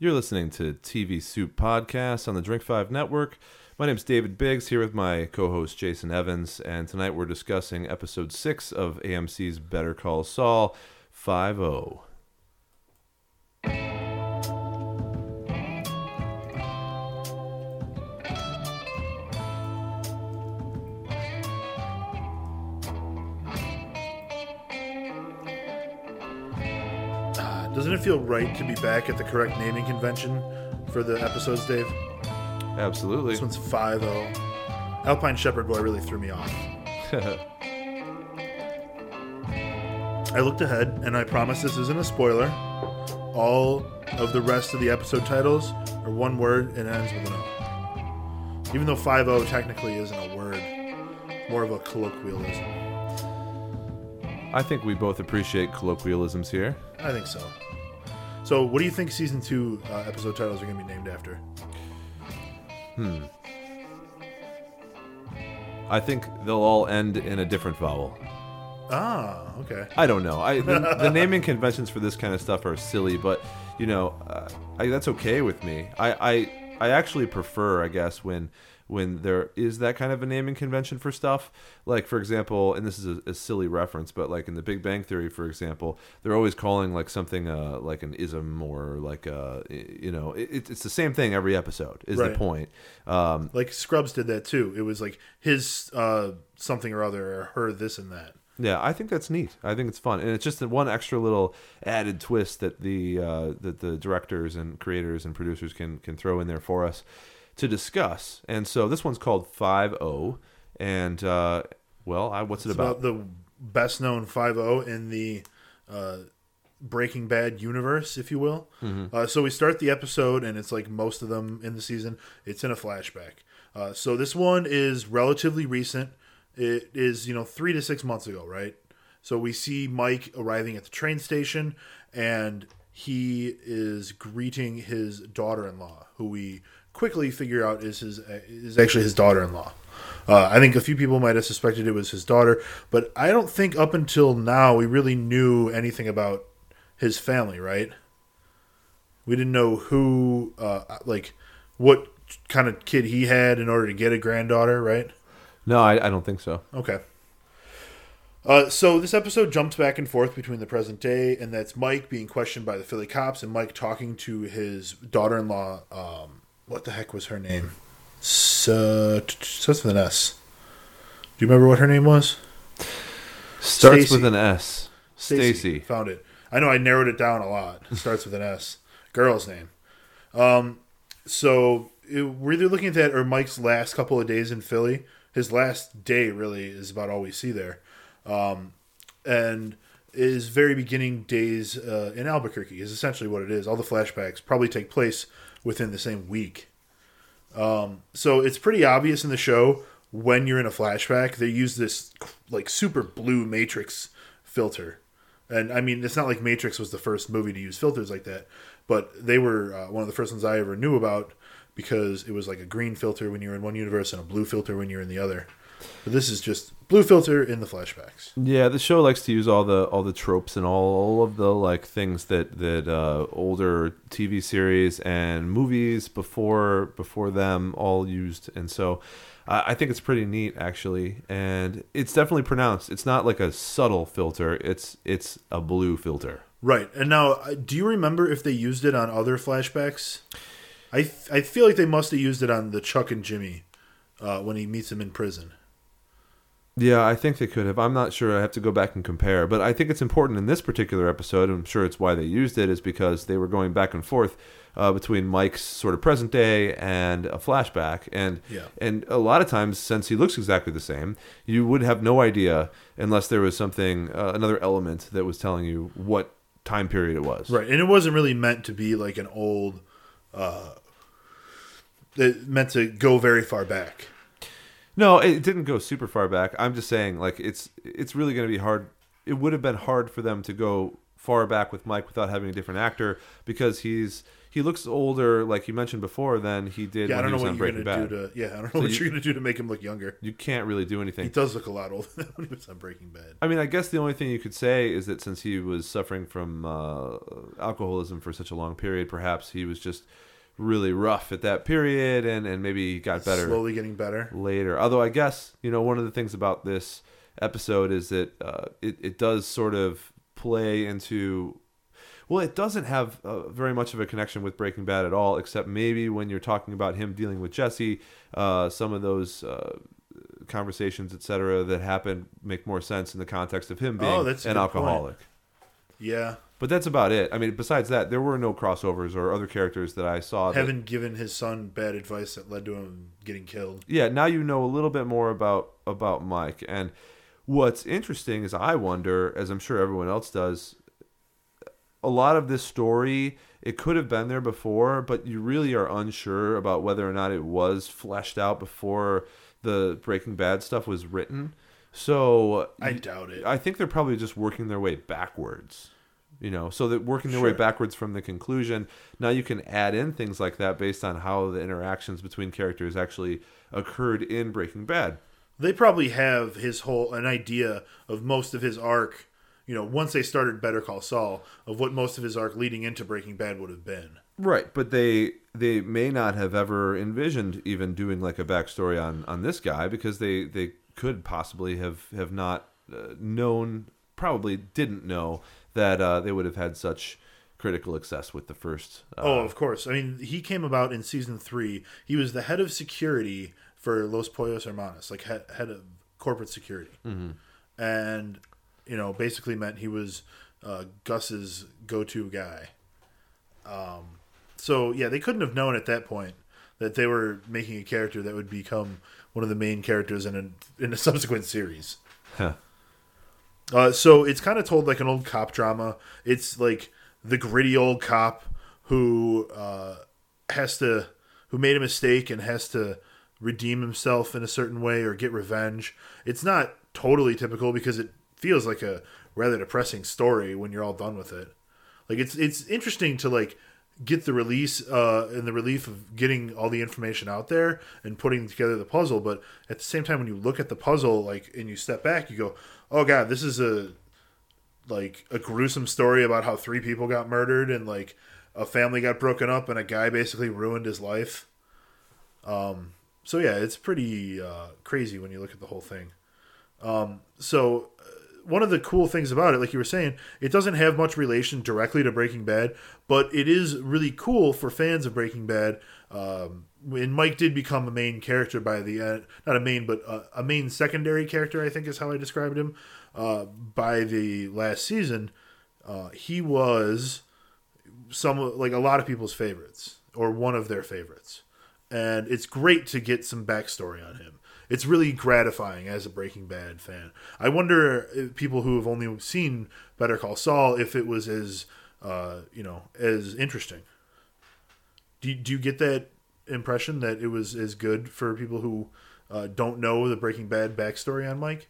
You're listening to TV Soup Podcast on the Drink 5 Network. My name's David Biggs, here with my co host Jason Evans, and tonight we're discussing episode 6 of AMC's Better Call Saul 5 0. It feel right to be back at the correct naming convention for the episodes, Dave? Absolutely. This one's 5 0. Alpine Shepherd Boy really threw me off. I looked ahead, and I promise this isn't a spoiler. All of the rest of the episode titles are one word and ends with an O. Even though 5 0 technically isn't a word, more of a colloquialism. I think we both appreciate colloquialisms here. I think so. So, what do you think season two uh, episode titles are going to be named after? Hmm. I think they'll all end in a different vowel. Ah, okay. I don't know. I the, the naming conventions for this kind of stuff are silly, but you know, uh, I, that's okay with me. I, I I actually prefer, I guess, when when there is that kind of a naming convention for stuff. Like for example, and this is a, a silly reference, but like in The Big Bang Theory, for example, they're always calling like something uh, like an ism or like a you know, it, it's the same thing every episode. Is Right. the point? Um, Like Scrubs did that too. It was like his uh, something or other, or her this and that. Yeah, I think that's neat. I think it's fun, and it's just that one extra little added twist that the uh, that the directors and creators and producers can can throw in there for us to discuss. And so this one's called Five O, and uh, well, I, what's it about? about the best known 5 0 in the uh, Breaking Bad universe, if you will. Uh, so we start the episode, and it's like most of them in the season, it's in a flashback. Uh, so this one is relatively recent. It is, you know, three to six months ago, right? So we see Mike arriving at the train station, and he is greeting his daughter-in-law, who we quickly figure out is his is actually his daughter-in-law. Uh, I think a few people might have suspected it was his daughter, but I don't think up until now we really knew anything about his family, right? We didn't know who, uh, like, what kind of kid he had in order to get a granddaughter, right? no, I, I don't think so. Okay. Uh, so this episode jumps back and forth between the present day, and that's Mike being questioned by the Philly cops, and Mike talking to his daughter-in-law. Um, what the heck was her name? So, starts with an S. Do you remember what her name was? Starts Stacey. with an S. Stacey. Found it. I know I narrowed it down a lot. It starts with an S. Girl's name. Um, so it, we're either looking at that or Mike's last couple of days in Philly. His last day really is about all we see there. Um, and his very beginning days uh, in Albuquerque is essentially what it is. All the flashbacks probably take place within the same week. Um, so it's pretty obvious in the show when you're in a flashback, they use this like super blue matrix filter. And I mean, it's not like Matrix was the first movie to use filters like that, but they were uh, one of the first ones I ever knew about because it was like a green filter when you're in one universe and a blue filter when you're in the other. But this is just blue filter in the flashbacks. Yeah, the show likes to use all the all the tropes and all, all of the like things that that uh, older TV series and movies before before them all used, and so I I think it's pretty neat actually, and it's definitely pronounced. It's not like a subtle filter. It's it's a blue filter. Right. And now, uh, do you remember if they used it on other flashbacks? I I feel like they must have used it on the Chuck and Jimmy uh, when he meets him in prison. Yeah, I think they could have. I'm not sure. I have to go back and compare. But I think it's important in this particular episode, and I'm sure it's why they used it, is because they were going back and forth uh, between Mike's sort of present day and a flashback. And Yeah. and a lot of times, since he looks exactly the same, you would have no idea unless there was something, uh, another element that was telling you what time period it was. Right, and it wasn't really meant to be like an old. Uh, it meant to go very far back. No, it didn't go super far back. I'm just saying, like it's it's really going to be hard. It would have been hard for them to go far back with Mike without having a different actor because he's he looks older, like you mentioned before, than he did Yeah, I don't know what you're Breaking gonna Bad. do to. Yeah, I don't know what you- you, are gonna do to make him look younger. you can't really do anything. He does look a lot older than when he was on Breaking Bad. I mean, I guess the only thing you could say is that since he was suffering from uh, alcoholism for such a long period, perhaps he was just really rough at that period, and and maybe got better Slowly getting better. later. Although I guess you know one of the things about this episode is that uh, it it does sort of play into. Well, it doesn't have uh, very much of a connection with Breaking Bad at all, except maybe when you're talking about him dealing with Jesse, uh, some of those uh, conversations, etc., that happen make more sense in the context of him being Oh, that's an good point. alcoholic. Yeah, But that's about it. I mean, besides that, there were no crossovers or other characters that I saw. That, having given his son bad advice that led to him getting killed. yeah, now you know a little bit more about about Mike. And what's interesting is I wonder, as I'm sure everyone else does, a lot of this story it could have been there before, but you really are unsure about whether or not it was fleshed out before the Breaking Bad stuff was written. So I doubt it. I think they're probably just working their way backwards. You know, so that working their way backwards from the conclusion, now you can add in things like that based on how the interactions between characters actually occurred in Breaking Bad. They probably have his whole an idea of most of his arc. You know, once they started Better Call Saul, of what most of his arc leading into Breaking Bad would have been. Right, but they they may not have ever envisioned even doing like a backstory on on this guy because they they could possibly have have not uh, known, probably didn't know that uh, they would have had such critical success with the first. Uh, oh, of course. I mean, he came about in season three. He was the head of security for Los Pollos Hermanos, like head, head of corporate security, and you know, basically meant he was uh, Gus's go-to guy. Um, so yeah, they couldn't have known at that point that they were making a character that would become one of the main characters in a in a subsequent series. Huh. Uh, so it's kind of told like an old cop drama. It's like the gritty old cop who uh, has to, who made a mistake and has to redeem himself in a certain way or get revenge. It's not totally typical because it feels like a rather depressing story when you're all done with it. Like it's it's interesting to like get the release uh, and the relief of getting all the information out there and putting together the puzzle. But at the same time, when you look at the puzzle, like and you step back, you go, "Oh God, this is a like a gruesome story about how three people got murdered and like a family got broken up and a guy basically ruined his life." Um, so yeah, it's pretty uh, crazy when you look at the whole thing. Um, so uh, one of the cool things about it, like you were saying, it doesn't have much relation directly to Breaking Bad, but it is really cool for fans of Breaking Bad. Um, and Mike did become a main character by the end, not a main, but a, a main secondary character, I think is how I described him. Uh, by the last season, uh, he was some like a lot of people's favorites or one of their favorites, and it's great to get some backstory on him. It's really gratifying as a Breaking Bad fan. I wonder people who have only seen Better Call Saul if it was as uh, you know as interesting. Do do you get that impression that it was as good for people who uh, don't know the Breaking Bad backstory on Mike?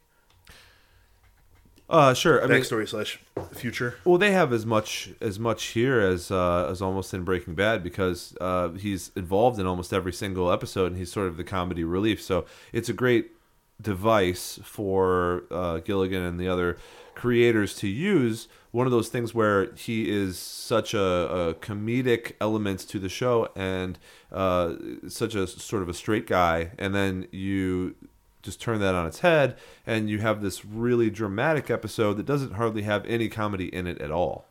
Uh, sure. I mean, Backstory slash future. Well, they have as much as much here as uh, as almost in Breaking Bad because uh, he's involved in almost every single episode, and he's sort of the comedy relief. So it's a great device for uh, Gilligan and the other creators to use. One of those things where he is such a, a comedic element to the show and uh, such a sort of a straight guy, and then you just turn that on its head and you have this really dramatic episode that doesn't hardly have any comedy in it at all.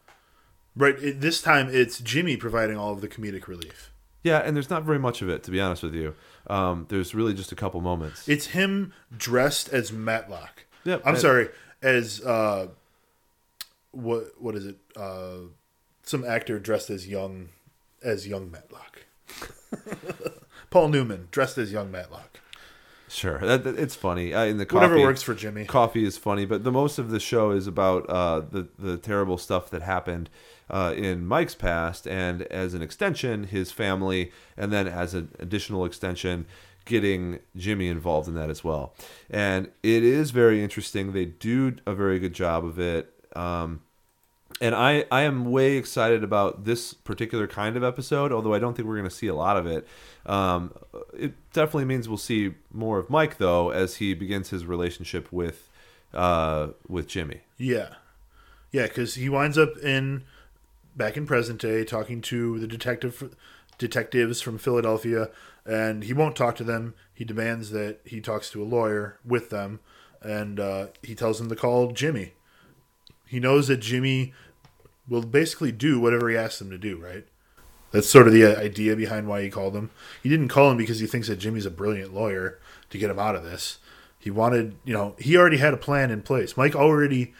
Right. This time it's Jimmy providing all of the comedic relief. Yeah, and there's not very much of it to be honest with you. Um, there's really just a couple moments. It's him dressed as Matlock. Yep, I'm and- sorry, as uh, what what is it? Uh, some actor dressed as young as young Matlock. Paul Newman dressed as young Matlock. Sure, that, that- it's funny. Uh, in the coffee, Whatever works for Jimmy. Coffee is funny, but the most of the show is about uh, the the terrible stuff that happened uh, in Mike's past, and as an extension, his family, and then as an additional extension, getting Jimmy involved in that as well. And it is very interesting. They do a very good job of it. Um, and I, I am way excited about this particular kind of episode, although I don't think we're going to see a lot of it. Um, it definitely means we'll see more of Mike, though, as he begins his relationship with uh, with Jimmy. Yeah, yeah, because he winds up in back in present day talking to the detective detectives from Philadelphia, and he won't talk to them. He demands that he talks to a lawyer with them, and uh, he tells them to call Jimmy. He knows that Jimmy will basically do whatever he asks them to do, right? That's sort of the idea behind why he called him. He didn't call him because he thinks that Jimmy's a brilliant lawyer to get him out of this. He wanted, you know, he already had a plan in place. Mike already,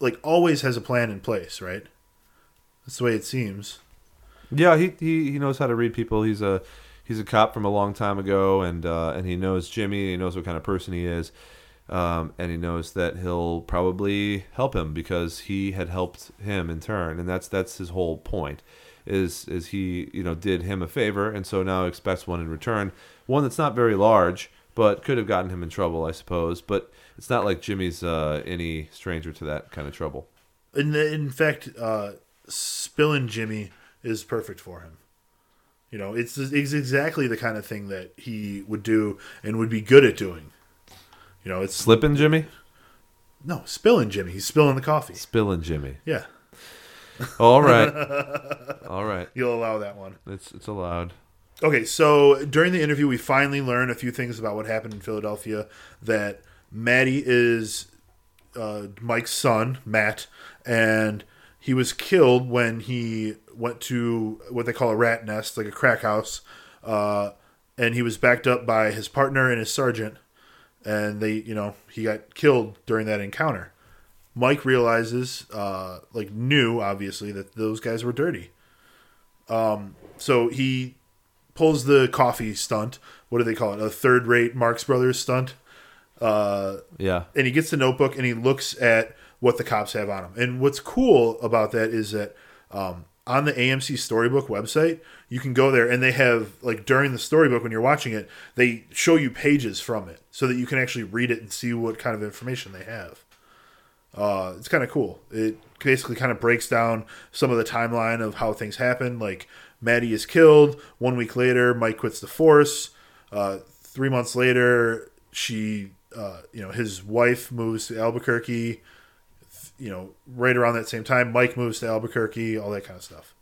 like, always has a plan in place, right? That's the way it seems. Yeah, he, he, he knows how to read people. He's a he's a cop from a long time ago, and uh, and he knows Jimmy. He knows what kind of person he is, um, and he knows that he'll probably help him because he had helped him in turn, and that's that's his whole point. Is is he you know did him a favor, and so now expects one in return. One that's not very large, but could have gotten him in trouble, I suppose. But it's not like Jimmy's uh, any stranger to that kind of trouble. In in fact, uh, spilling Jimmy is perfect for him. You know, it's, it's exactly the kind of thing that he would do and would be good at doing. You know, it's Slipping Jimmy, no spilling Jimmy. He's spilling the coffee. spilling Jimmy. Yeah, All right, all right. you'll allow that one. It's it's allowed. Okay, so during the interview, we finally learn a few things about what happened in Philadelphia. That Matty is uh, Mike's son, Matt, and he was killed when he went to what they call a rat nest, like a crack house, uh, and he was backed up by his partner and his sergeant, and they, you know, he got killed during that encounter. Mike realizes, uh, like, knew obviously that those guys were dirty. Um, so he pulls the coffee stunt. What do they call it? A third rate Marx Brothers stunt. Uh, Yeah, and he gets the notebook and he looks at what the cops have on them. And what's cool about that is that um, on the AMC Storybook website, you can go there and they have like during the storybook when you're watching it, they show you pages from it so that you can actually read it and see what kind of information they have. Uh, it's kind of cool. It basically kind of breaks down some of the timeline of how things happen. Like Matty is killed. One week later, Mike quits the force. Uh, three months later, she, uh, you know, his wife moves to Albuquerque. You know, right around that same time, Mike moves to Albuquerque. All that kind of stuff.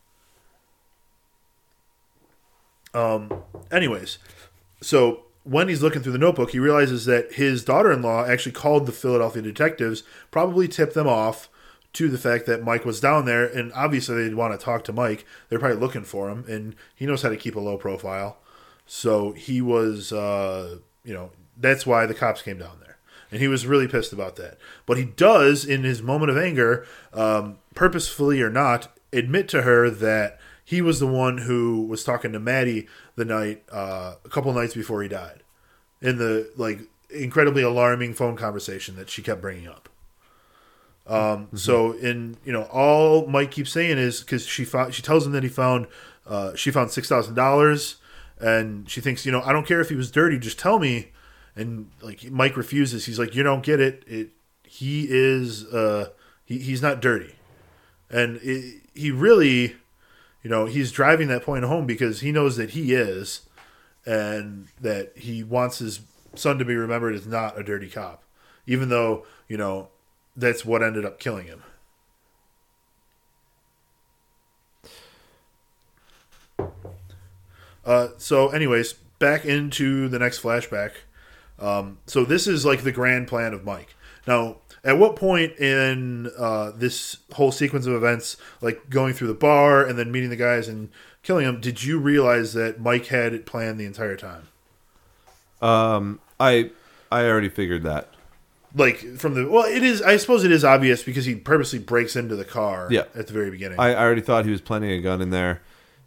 Um. Anyways, so when he's looking through the notebook, he realizes that his daughter-in-law actually called the Philadelphia detectives, probably tipped them off to the fact that Mike was down there, and obviously they'd want to talk to Mike. They're probably looking for him, and he knows how to keep a low profile. So he was, uh, you know, that's why the cops came down there, and he was really pissed about that. But he does, in his moment of anger, um, purposefully or not, admit to her that he was the one who was talking to Matty the night, uh, a couple nights before he died, in the like incredibly alarming phone conversation that she kept bringing up. Um, So in you know all Mike keeps saying is because she found she tells him that he found uh, she found six thousand dollars, and she thinks you know I don't care if he was dirty, just tell me. And like Mike refuses. He's like you don't get it. It he is uh he, he's not dirty, and it, he really you know he's driving that point home because he knows that he is, and that he wants his son to be remembered as not a dirty cop, even though you know that's what ended up killing him. Uh, so, anyways, back into the next flashback. Um, so this is like the grand plan of Mike. Now, at what point in uh, this whole sequence of events, like going through the bar and then meeting the guys and killing them, did you realize that Mike had it planned the entire time? um, I I already figured that. Like from the well, it is. I suppose it is obvious because he purposely breaks into the car. Yeah. at the very beginning. I, I already thought he was planting a gun in there.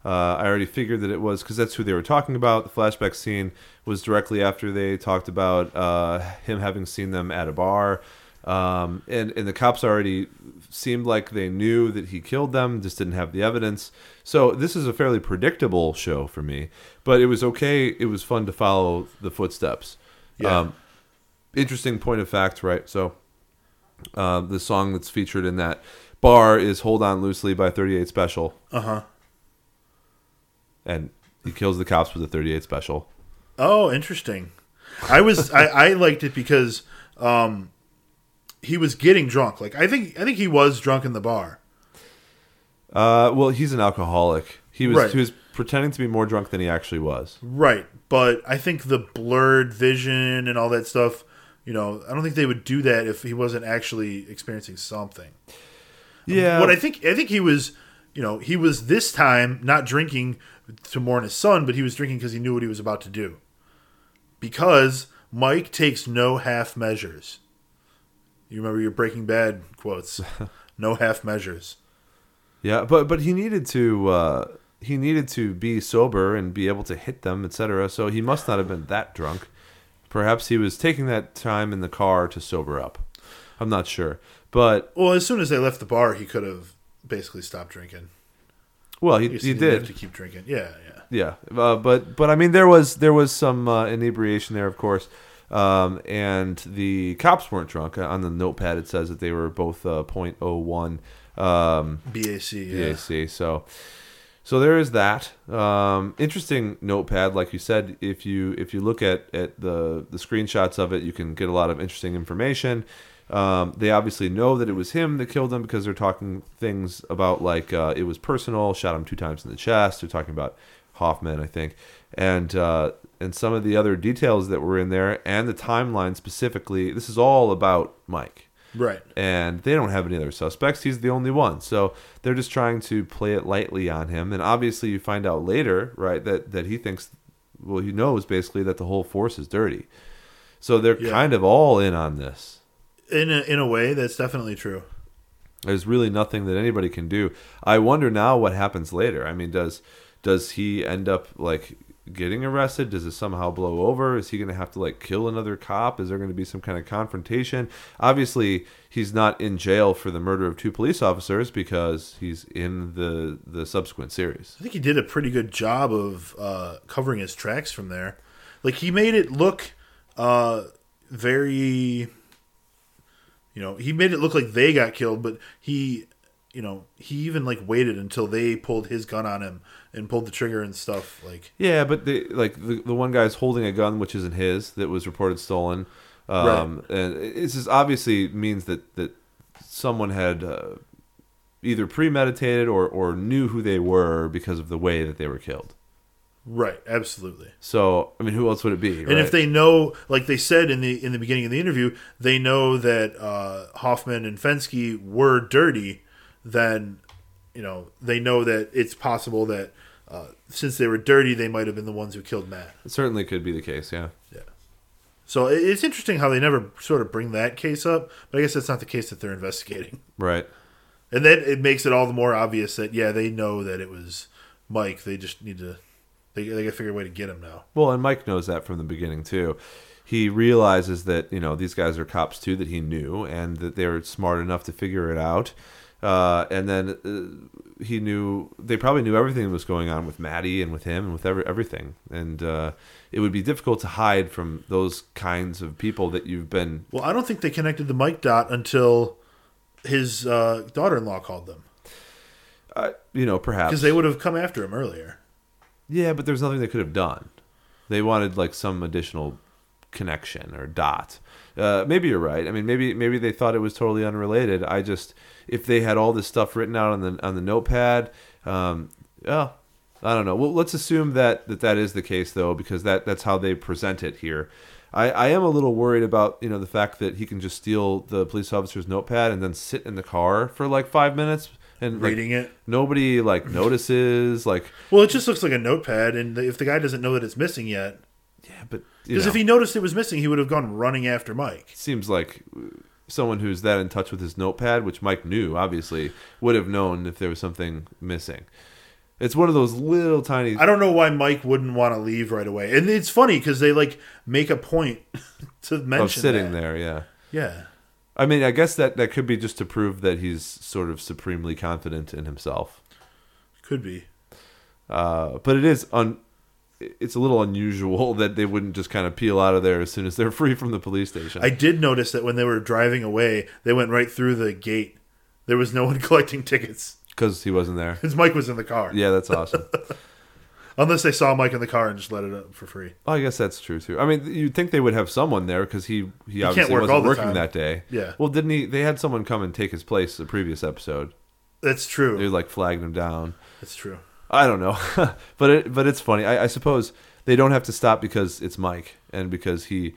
Uh, I already figured that it was because that's who they were talking about. The flashback scene was directly after they talked about uh, him having seen them at a bar, um, and and the cops already seemed like they knew that he killed them, just didn't have the evidence. So this is a fairly predictable show for me, but it was okay. It was fun to follow the footsteps. Yeah. Um, interesting point of fact, right? So uh, the song that's featured in that bar is "Hold On Loosely" by 38 Special, Uh huh. And he kills the cops with a 38 Special. Oh, interesting. I was I, I liked it because um, he was getting drunk. Like I think I think he was drunk in the bar. Uh, well, he's an alcoholic. He was Right. he was pretending to be more drunk than he actually was. Right, but I think the blurred vision and all that stuff. You know, I don't think they would do that if he wasn't actually experiencing something. Yeah, What I think I think he was, you know, he was this time not drinking to mourn his son, but he was drinking because he knew what he was about to do. Because Mike takes no half measures. You remember your Breaking Bad quotes? no half measures. Yeah, but but he needed to uh, he needed to be sober and be able to hit them, etc. So he must not have been that drunk. Perhaps he was taking that time in the car to sober up. I'm not sure, but Well, as soon as they left the bar, he could have basically stopped drinking. Well, he, he didn't have to keep drinking. Yeah, yeah. Yeah, uh, but but I mean there was there was some uh, inebriation there, of course, um, and the cops weren't drunk. On the notepad, it says that they were both uh, .01 um, BAC. Yeah. BAC. So so there is that. Um, interesting notepad, like you said. If you if you look at at the the screenshots of it, you can get a lot of interesting information. Um, they obviously know that it was him that killed them because they're talking things about like uh, it was personal. Shot him two times in the chest. They're talking about Hoffman, I think, and uh, and some of the other details that were in there and the timeline specifically. This is all about Mike Right. and they don't have any other suspects. He's the only one. So they're just trying to play it lightly on him. And obviously, you find out later, right, that, that he thinks, well, he knows basically that the whole force is dirty. So they're Yeah. kind of all in on this. In a, in a way, that's definitely true. There's really nothing that anybody can do. I wonder now what happens later. I mean, does does he end up like getting arrested? Does it somehow blow over? Is he going to have to like kill another cop? Is there going to be some kind of confrontation? Obviously, he's not in jail for the murder of two police officers because he's in the the subsequent series. I think he did a pretty good job of uh, covering his tracks from there. Like he made it look uh, very, you know, he made it look like they got killed, but he, you know, he even like waited until they pulled his gun on him and pulled the trigger and stuff. Like, Yeah, but the, like the, the one guy's holding a gun which isn't his that was reported stolen, um, and this just obviously means that that someone had uh, either premeditated or or knew who they were because of the way that they were killed. Right, absolutely. So I mean, who else would it be? And if they know, like they said in the in the beginning of the interview, they know that uh, Hoffman and Fensky were dirty, then you know they know that it's possible that uh, since they were dirty, they might have been the ones who killed Matt. it certainly could be the case. Yeah. Yeah. So it's interesting how they never sort of bring that case up, but I guess that's not the case that they're investigating. Right. And then it makes it all the more obvious that yeah, they know that it was Mike. They just need to they they got to figure a way to get him now. Well, and Mike knows that from the beginning too. He realizes that you know these guys are cops too that he knew, and that they're smart enough to figure it out. Uh, and then uh, he knew they probably knew everything that was going on with Matty and with him and with every, everything. And uh, it would be difficult to hide from those kinds of people that you've been. Well, I don't think they connected the Mike dot until his uh, daughter-in-law called them Uh, you know, perhaps because they would have come after him earlier. Yeah, but there's nothing they could have done. They wanted like some additional connection or dot. Uh, maybe you're right. I mean, maybe maybe they thought it was totally unrelated. I just if they had all this stuff written out on the on the notepad, um, I don't know. Well, let's assume that that, that is the case though, because that that's how they present it here. I, I am a little worried about you know the fact that he can just steal the police officer's notepad and then sit in the car for like five minutes and like, Reading it. nobody like notices like Well, it just looks like a notepad, and if the guy doesn't know that it's missing yet, yeah, but because if he noticed it was missing, he would have gone running after Mike. seems like someone who's that in touch with his notepad, which Mike knew, obviously, would have known if there was something missing. It's one of those little tiny. I don't know why Mike wouldn't want to leave right away, and it's funny because they like make a point to mention of sitting that. there, yeah. Yeah, I mean, I guess that that could be just to prove that he's sort of supremely confident in himself. could be. Uh, but it is un. It's a little unusual that they wouldn't just kind of peel out of there as soon as they're free from the police station. I did notice that when they were driving away, they went right through the gate There was no one collecting tickets because he wasn't there. because Mike was in the car. Yeah, that's awesome. Unless they saw Mike in the car and just let it up for free. I guess that's true too. I mean, you'd think they would have someone there because he he can't obviously work wasn't working time. that day. Yeah. Well, didn't he? They had someone come and take his place the previous episode. That's true. They like flagged him down. That's true. I don't know, but it, but it's funny. I, I suppose they don't have to stop because it's Mike and because he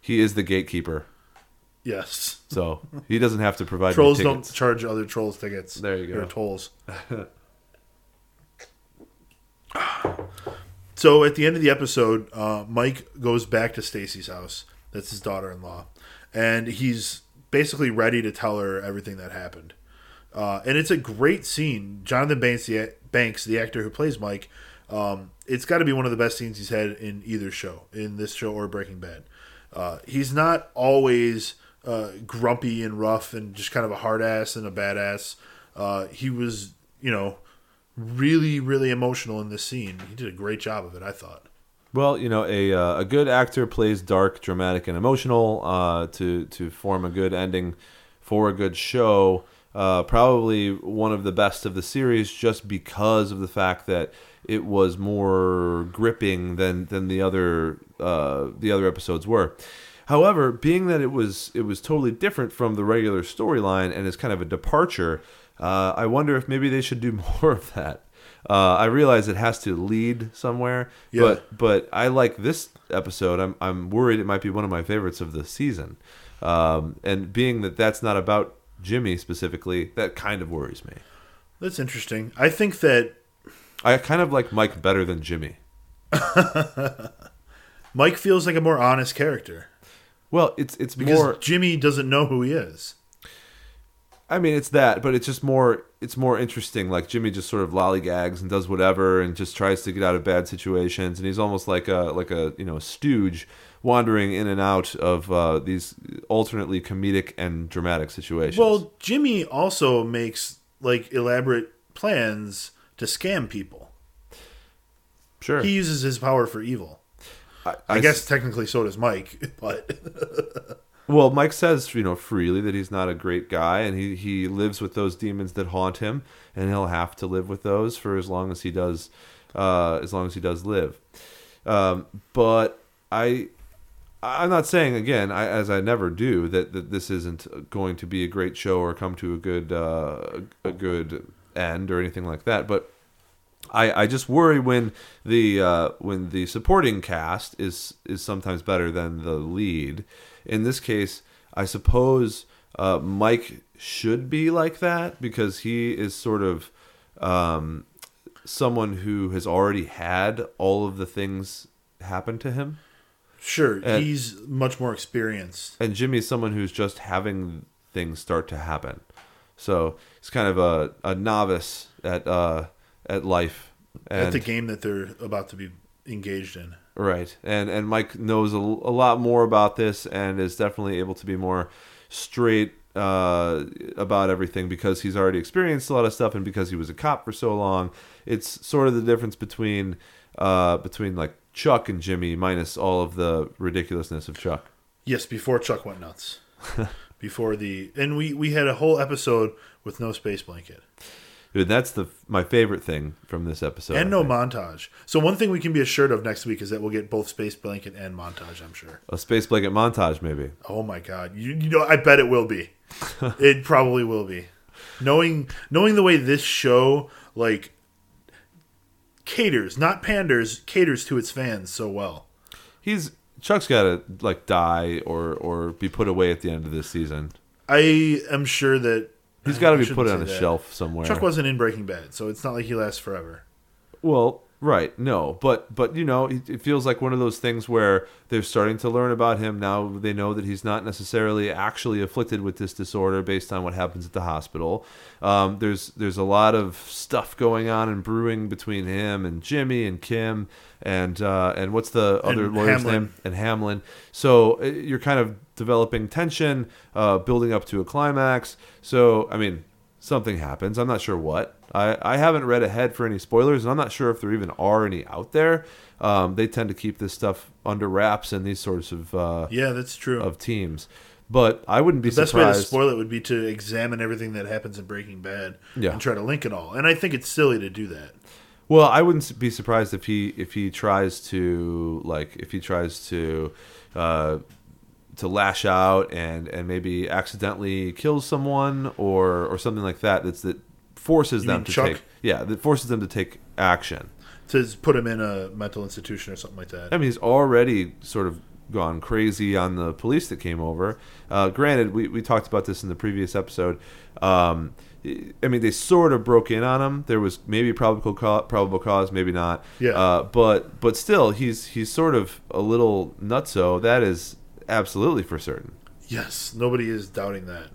he is the gatekeeper, Yes. so he doesn't have to provide. Trolls don't charge other trolls tickets. There you go. Or tolls. so at the end of the episode, uh, Mike goes back to Stacey's house. That's his daughter-in-law, and he's basically ready to tell her everything that happened. Uh, and it's a great scene. Jonathan Banks, the Banks, the actor who plays Mike, um, it's got to be one of the best scenes he's had in either show, in this show or Breaking Bad. Uh, he's not always uh, grumpy and rough and just kind of a hard ass and a badass. Uh, he was, you know, really, really emotional in this scene. He did a great job of it, I thought. Well, you know, a uh, a good actor plays dark, dramatic, and emotional uh, to to form a good ending for a good show. Uh, probably one of the best of the series, just because of the fact that it was more gripping than than the other uh, the other episodes were. However, being that it was it was totally different from the regular storyline and is kind of a departure, uh, I wonder if maybe they should do more of that. Uh, I realize it has to lead somewhere, Yeah. but but I like this episode. I'm I'm worried it might be one of my favorites of the season, um, and being that that's not about Jimmy specifically, that kind of worries me. That's interesting. I think that I kind of like Mike better than Jimmy. Mike feels like a more honest character Well, it's it's because more. Jimmy doesn't know who he is. I mean, it's that, but it's just more. It's more interesting. Like Jimmy just sort of lollygags and does whatever, and just tries to get out of bad situations, and he's almost like a like a you know stooge wandering in and out of uh, these alternately comedic and dramatic situations. Well, Jimmy also makes like elaborate plans to scam people. sure. He uses his power for evil. I, I, I guess technically so does Mike, but Well, Mike says, you know, freely that he's not a great guy and he, he lives with those demons that haunt him and he'll have to live with those for as long as he does uh, as long as he does live. Um, but I I'm not saying again, I, as I never do, that, that this isn't going to be a great show or come to a good uh, a good end or anything like that. But I, I just worry when the uh, when the supporting cast is is sometimes better than the lead. In this case, I suppose uh, Mike should be like that because he is sort of um, someone who has already had all of the things happen to him, sure, And- he's much more experienced. and Jimmy's someone who's just having things start to happen. So he's kind of a, a novice at uh, at life. And, at the game that they're about to be engaged in. Right, and and Mike knows a, a lot more about this and is definitely able to be more straight uh, about everything because he's already experienced a lot of stuff and because he was a cop for so long. It's sort of the difference between uh, between like Chuck and Jimmy, minus all of the ridiculousness of Chuck. Yes, before Chuck went nuts. before the and we we had a whole episode with no space blanket Dude, that's the my favorite thing from this episode. and I no think. montage. So one thing we can be assured of next week is that we'll get both space blanket and montage. I'm sure. a space blanket montage, maybe. Oh my god, you you know I bet it will be. it probably will be. Knowing knowing the way this show like caters, not panders, caters to its fans so well. He's Chuck's got to like die or or be put away at the end of this season. I am sure that He's got to be put on a that. shelf somewhere. Chuck wasn't in Breaking Bad, so it's not like he lasts forever. Well, right, no, but but you know, it, it feels like one of those things where they're starting to learn about him now. They know that he's not necessarily actually afflicted with this disorder based on what happens at the hospital. Um, there's there's a lot of stuff going on and brewing between him and Jimmy and Kim and uh, and what's the other And lawyer's Hamlin. name and Hamlin. So uh, you're kind of developing tension, uh, building up to a climax. So I mean, something happens. I'm not sure what. I, I haven't read ahead for any spoilers, and I'm not sure if there even are any out there. Um, they tend to keep this stuff under wraps in these sorts of uh, Yeah, that's true. of teams. But I wouldn't be The best way to surprised. spoil it would be to examine everything that happens in Breaking Bad Yeah. and try to link it all. And I think it's silly to do that. Well, I wouldn't be surprised if he if he tries to like if he tries to uh, to lash out and and maybe accidentally kills someone or or something like that. That's that forces You them to Chuck? take yeah that forces them to take action. To put him in a mental institution or something like that. I mean, he's already sort of gone crazy on the police that came over. Uh, granted, we, we talked about this in the previous episode. Um, I mean, they sort of broke in on him. There was maybe probable cause, probable cause, maybe not. Yeah. Uh, but but still, he's he's sort of a little nutso. That is absolutely for certain. Yes, nobody is doubting that.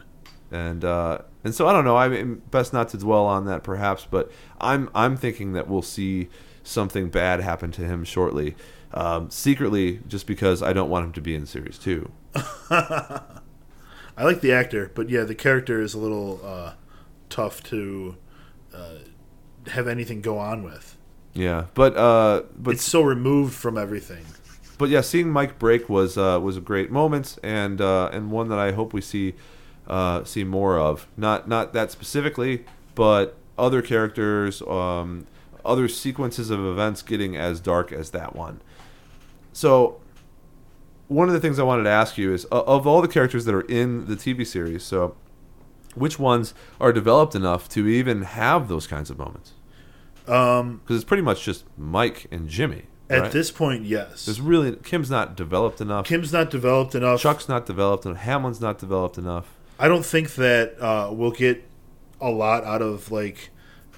And uh, and so I don't know. I mean, best not to dwell on that, perhaps. But I'm I'm thinking that we'll see something bad happen to him shortly, um, secretly, just because I don't want him to be in series two. I like the actor, but yeah, the character is a little uh, tough to uh, have anything go on with. Yeah, but uh, but It's so removed from everything. But yeah, seeing Mike break was uh, was a great moment and uh, and one that I hope we see uh, see more of. Not not that specifically, but other characters, um, other sequences of events getting as dark as that one. So one of the things I wanted to ask you is of all the characters that are in the TV series, so which ones are developed enough to even have those kinds of moments? Um, Because it's pretty much just Mike and Jimmy. At right? this point, yes. There's really Kim's not developed enough. Kim's not developed enough. Chuck's not developed enough. Hamlin's not developed enough. I don't think that uh, we'll get a lot out of like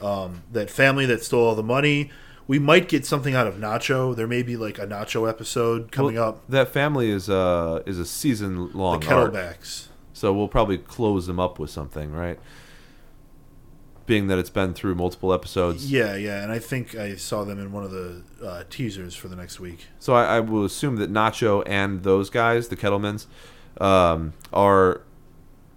um, that family that stole all the money. We might get something out of Nacho. There may be like a Nacho episode coming Well, up. That family is uh is a season The long arc, Kettlemans. so we'll probably close them up with something, right? Being that it's been through multiple episodes, Yeah, yeah, and I think I saw them in one of the uh, teasers for the next week. so I, I will assume that Nacho and those guys, the Kettlemans, um, are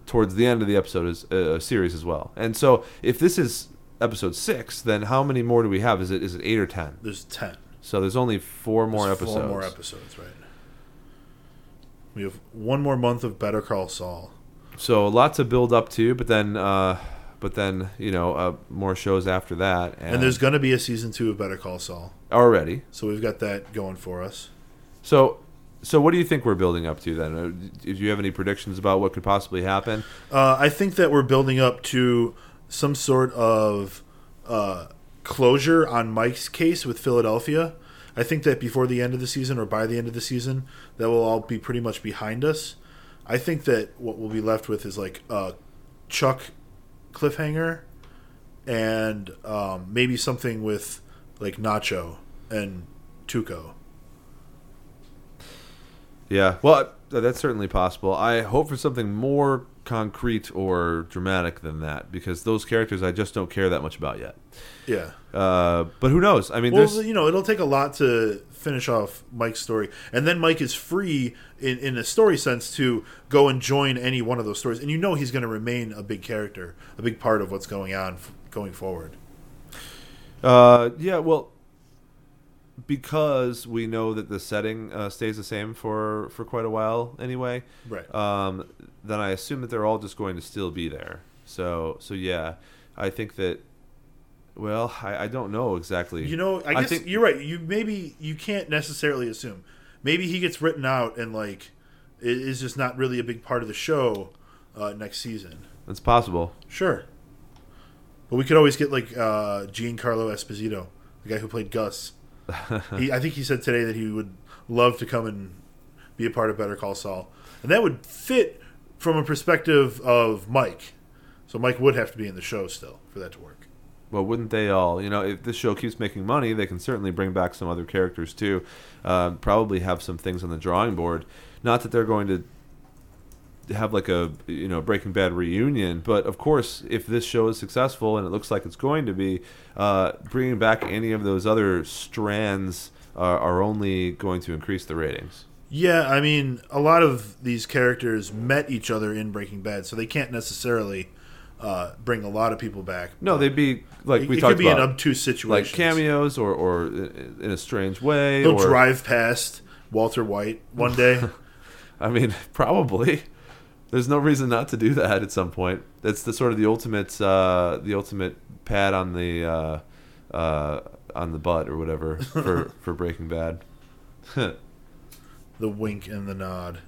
towards the end of the episode is a series as well. And so if this is episode six, then how many more do we have? Is it is it eight or ten? There's ten. So there's only four more There's episodes. Four more episodes, right? We have one more month of Better Call Saul. So a lot to build up to, but then, uh, but then you know, uh, more shows after that, and, And there's going to be a season two of Better Call Saul. already. So we've got that going for us. So, so what do you think we're building up to then? Uh, Do you have any predictions about what could possibly happen? Uh, I think that we're building up to some sort of uh, closure on Mike's case with Philadelphia. I think that before the end of the season or by the end of the season, that will all be pretty much behind us. I think that what we'll be left with is like a Chuck cliffhanger and um, maybe something with like Nacho and Tuco. Yeah, well, that's certainly possible. I hope for something more concrete or dramatic than that because those characters I just don't care that much about yet. Yeah. Uh, but who knows? I mean, Well, there's you know, it'll take a lot to finish off Mike's story, and then Mike is free in in a story sense to go and join any one of those stories, and you know he's going to remain a big character, a big part of what's going on f- going forward. Uh, yeah, well, because we know that the setting uh, stays the same for for quite a while anyway. Right. Um, then I assume that they're all just going to still be there. So so yeah, I think that. Well, I, I don't know exactly. You know, I I guess think- you're right. You maybe you can't necessarily assume. Maybe he gets written out and like it is just not really a big part of the show uh, next season. That's possible. Sure. But we could always get like uh, Giancarlo Esposito, the guy who played Gus. he, I think he said today that he would love to come and be a part of Better Call Saul, and that would fit from a perspective of Mike. So Mike would have to be in the show still for that to work. Well, wouldn't they all? You know, if this show keeps making money, they can certainly bring back some other characters too. Uh, probably have some things on the drawing board. Not that they're going to have like a you know Breaking Bad reunion, but of course, if this show is successful and it looks like it's going to be, uh, bringing back any of those other strands are, are only going to increase the ratings. Yeah, I mean, a lot of these characters met each other in Breaking Bad, so they can't necessarily uh, bring a lot of people back. No, they'd be like it, we it talked could be about, in obtuse situation, like cameos or or in a strange way. They'll or, drive past Walter White one day. I mean, probably. There's no reason not to do that at some point. That's the sort of the ultimate, uh, the ultimate pat on the uh, uh, on the butt or whatever for for Breaking Bad. the wink and the nod.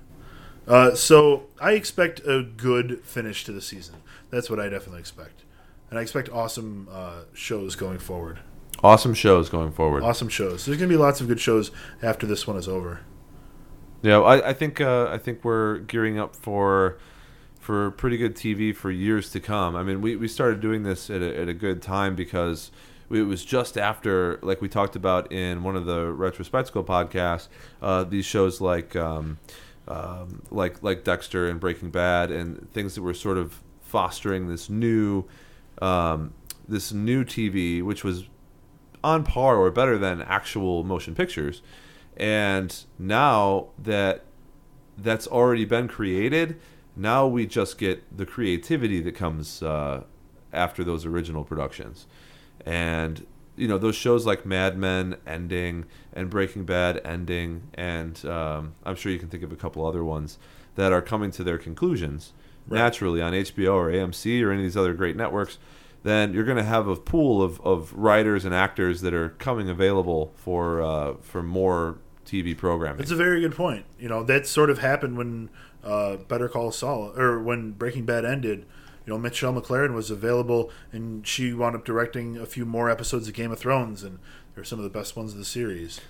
Uh, so I expect a good finish to the season. That's what I definitely expect, and I expect awesome uh, shows going forward. Awesome shows going forward. Awesome shows. There's going to be lots of good shows after this one is over. Yeah, I, I think uh, I think we're gearing up for for pretty good TV for years to come. I mean, we, we started doing this at a, at a good time because it was just after, like we talked about in one of the retrospectacle podcasts, uh, these shows like um, um, like like Dexter and Breaking Bad and things that were sort of fostering this new um, this new TV, which was on par or better than actual motion pictures. And now that that's already been created, now we just get the creativity that comes uh, after those original productions. And you know those shows like Mad Men ending and Breaking Bad ending, and um, I'm sure you can think of a couple other ones that are coming to their conclusions right. naturally on HBO or AMC or any of these other great networks. Then you're going to have a pool of, of writers and actors that are coming available for uh, for more TV programming. That's a very good point. You know that sort of happened when uh, Better Call Saul or when Breaking Bad ended you know, Michelle MacLaren was available, and she wound up directing a few more episodes of Game of Thrones, and they're some of the best ones of the series.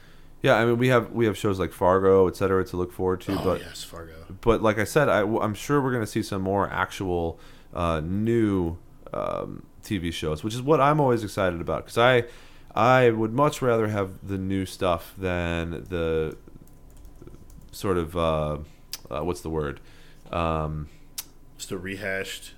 Yeah, I mean, we have we have shows like Fargo, et cetera, to look forward to. Oh but, yes, Fargo. But like I said, I, am sure we're going to see some more actual uh, new um, TV shows, which is what I'm always excited about because I I would much rather have the new stuff than the sort of uh, uh, what's the word? Um, Just a rehashed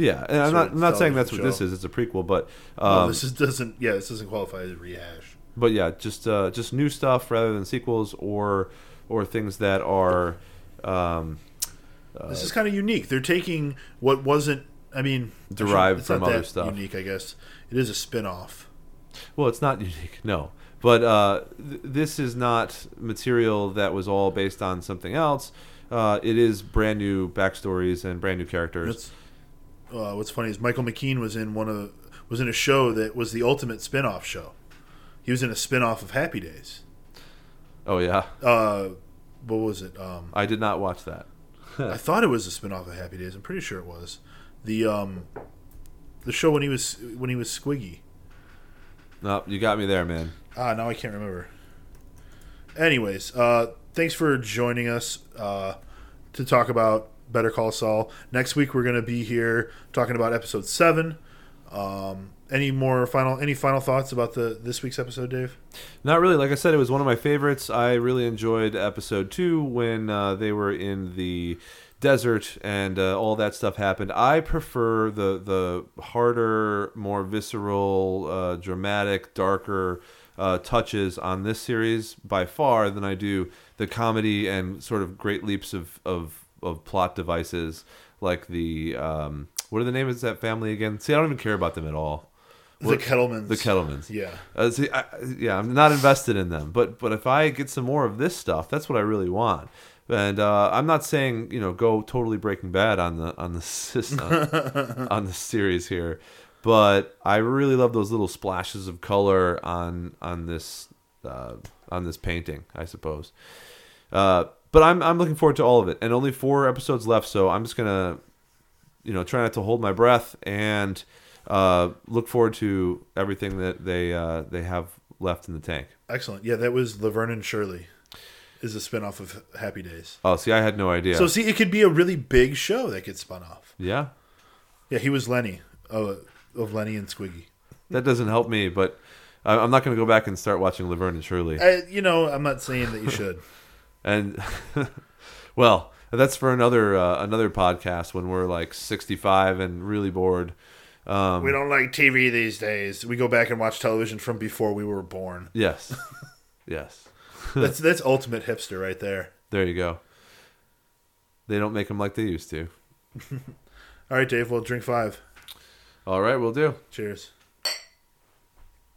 yeah, and I'm not I'm not saying that's what this is. It's a prequel, but um, no, this is, doesn't. Yeah, this doesn't qualify as a rehash. But yeah, just uh, just new stuff rather than sequels or or things that are. Um, uh, this is kind of unique. They're taking what wasn't. I mean, derived from other stuff. Unique, I guess. It is a spin-off. Well, it's not unique. No, but uh, th- this is not material that was all based on something else. Uh, it is brand new backstories and brand new characters. Uh, what's funny is Michael McKean was in one of was in a show that was the ultimate spin-off show. He was in a spin-off of Happy Days. Oh yeah. Uh, what was it? Um, I did not watch that. I thought it was a spin-off of Happy Days. I'm pretty sure it was. The um, the show when he was when he was Squiggy. No, you got me there, man. Ah, now I can't remember. Anyways, uh, thanks for joining us uh, to talk about Better Call Saul. Next week we're going to be here talking about episode seven. Um, any more final any final thoughts about the this week's episode, Dave? Not really. Like I said, it was one of my favorites. I really enjoyed episode two when uh, they were in the desert and uh, all that stuff happened. I prefer the the harder, more visceral, uh, dramatic, darker uh, touches on this series by far than I do the comedy and sort of great leaps of of of plot devices like the um, what are the names of that family again? See, I don't even care about them at all. The Kettlemans. The Kettlemans. Yeah. Uh, see, I, yeah, I'm not invested in them, but but if I get some more of this stuff, that's what I really want. And uh, I'm not saying you know go totally Breaking Bad on the on the system on the series here, but I really love those little splashes of color on on this uh, on this painting, I suppose. Uh, but I'm I'm looking forward to all of it, and only four episodes left, so I'm just gonna, you know, try not to hold my breath and uh, look forward to everything that they uh, they have left in the tank. Excellent. Yeah, that was Laverne and Shirley, is a spinoff of Happy Days. Oh, see, I had no idea. So see, it could be a really big show that gets spun off. Yeah. Yeah, he was Lenny uh, of Lenny and Squiggy. That doesn't help me, but I'm not going to go back and start watching Laverne and Shirley. I, you know, I'm not saying that you should. And well, that's for another uh, another podcast when we're like 65 and really bored. Um, we don't like TV these days. We go back and watch television from before we were born. Yes. yes. That's that's ultimate hipster right there. There you go. They don't make them like they used to. All right, Dave. Well, drink five. All right, we'll do. Cheers.